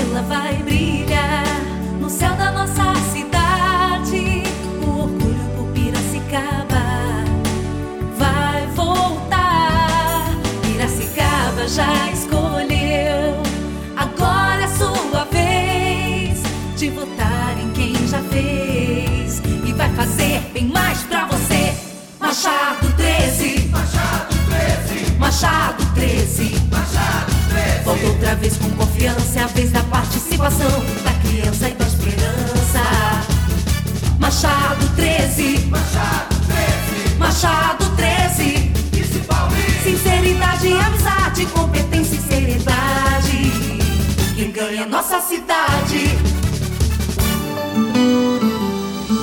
estrela vai brilhar no céu da nossa cidade. O orgulho por Piracicaba vai voltar. Piracicaba já escolheu. Agora é sua vez de votar em quem já fez e vai fazer bem mais pra você. Machado 13, Machado 13, Machado 13. Machado 13. Volta outra vez com confiança, é a vez da participação da criança e da esperança. Machado 13, Machado 13, Machado 13. Vice Paulista. Sinceridade, amizade, competência e seriedade. Quem ganha nossa cidade.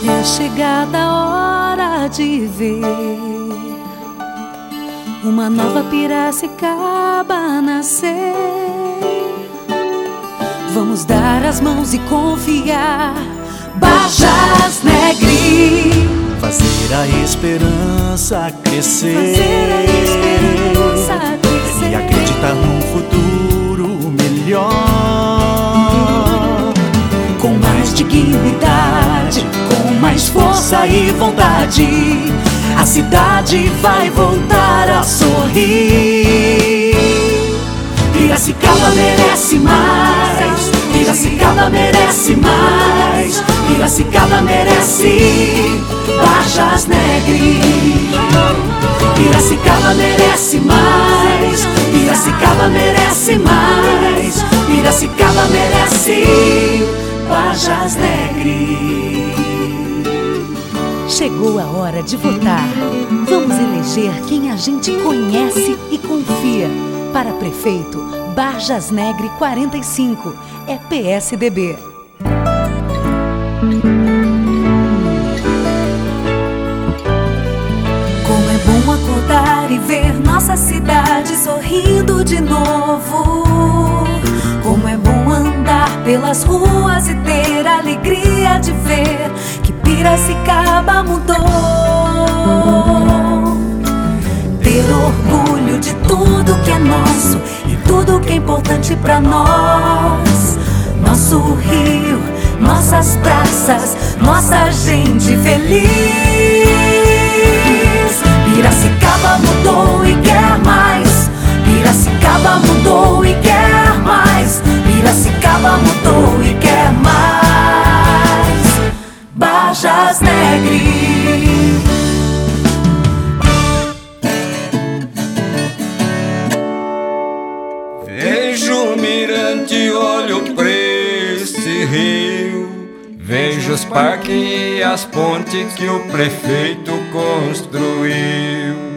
É chegada a hora de ver uma nova Piracicaba nascer. Vamos dar as mãos e confiar. Bajas Negri. Fazer a esperança crescer. Fazer a esperança crescer. E acreditar num futuro melhor. Com mais dignidade, com mais força e vontade, a cidade vai voltar a sorrir. Piracicaba merece mais, Piracicaba merece mais, Piracicaba merece Baixas Negri. Piracicaba merece mais, Piracicaba merece mais, Piracicaba merece Bajas Negri. Chegou a hora de votar. Vamos eleger quem a gente conhece e confia. Para prefeito, Barjas Negre 45. É PSDB. Como é bom acordar e ver nossa cidade sorrindo de novo. Como é bom andar pelas ruas e ter a alegria de ver que Piracicaba mudou. Ter orgulho de tudo que é nosso tudo que é importante pra nós. Nosso rio, nossas praças, nossa gente feliz. Rio. Vejo os parques e as pontes que o prefeito construiu.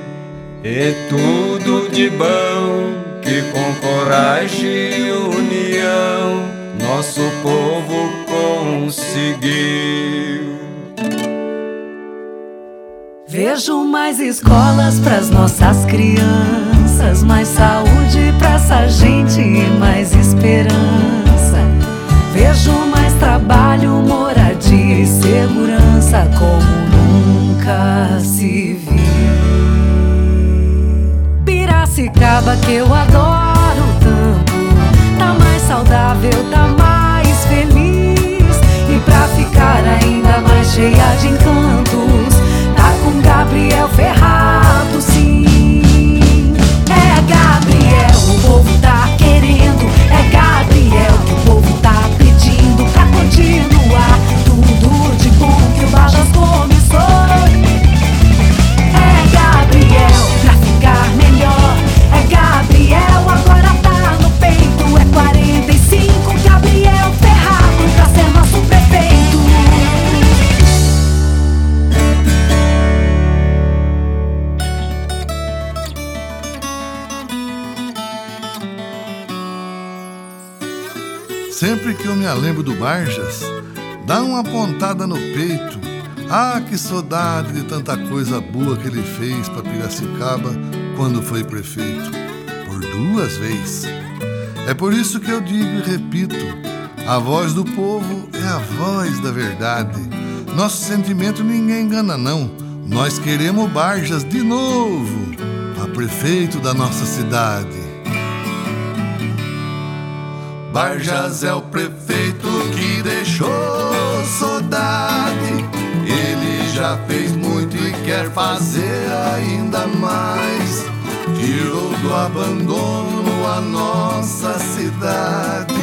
E tudo de bom que com coragem e união nosso povo conseguiu. Vejo mais escolas pras nossas crianças, mais saúde pra essa gente e mais esperança. Que eu Sempre que eu me lembro do Barjas, dá uma pontada no peito. Ah, que saudade de tanta coisa boa que ele fez para Piracicaba quando foi prefeito. Por duas vezes. É por isso que eu digo e repito: a voz do povo é a voz da verdade. Nosso sentimento ninguém engana, não. Nós queremos Barjas de novo, para prefeito da nossa cidade. Barjas é o prefeito que deixou saudade. Ele já fez muito e quer fazer ainda mais. Tirou do abandono a nossa cidade.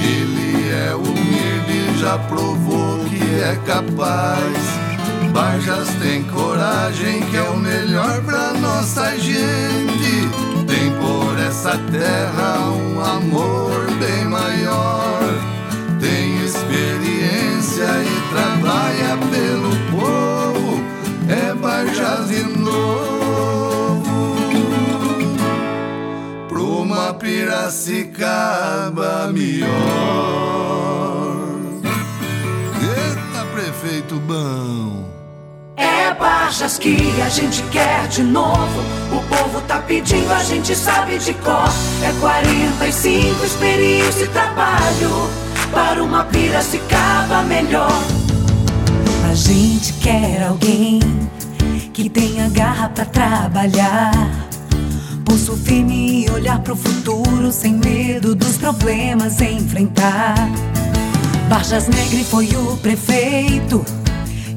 Ele é humilde e já provou que é capaz. Barjas tem coragem, que é o melhor pra nossa gente. Tem por essa terra um amor Piracicaba melhor. Eita, prefeito bom. É Barjas que a gente quer de novo. O povo tá pedindo, a gente sabe de cor. É 45 experiência e trabalho para uma Piracicaba melhor. A gente quer alguém que tenha garra pra trabalhar. Pulso firme e olhar pro futuro sem medo dos problemas enfrentar. Barjas Negre foi o prefeito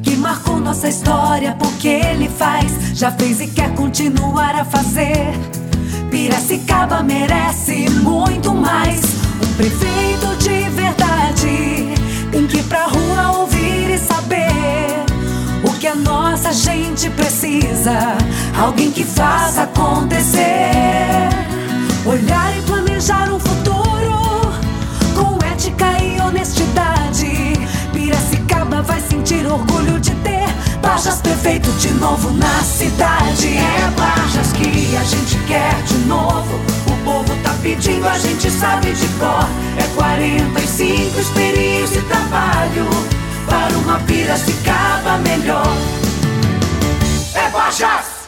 que marcou nossa história porque ele faz, já fez e quer continuar a fazer. Piracicaba merece muito mais. Um prefeito nossa gente precisa. Alguém que faça acontecer. Olhar e planejar um futuro com ética e honestidade. Piracicaba vai sentir orgulho de ter Barjas prefeito de novo na cidade. É Barjas que a gente quer de novo. O povo tá pedindo, a gente sabe de cor. É 45 experiência e trabalho para uma Piracicaba melhor. É Barjas!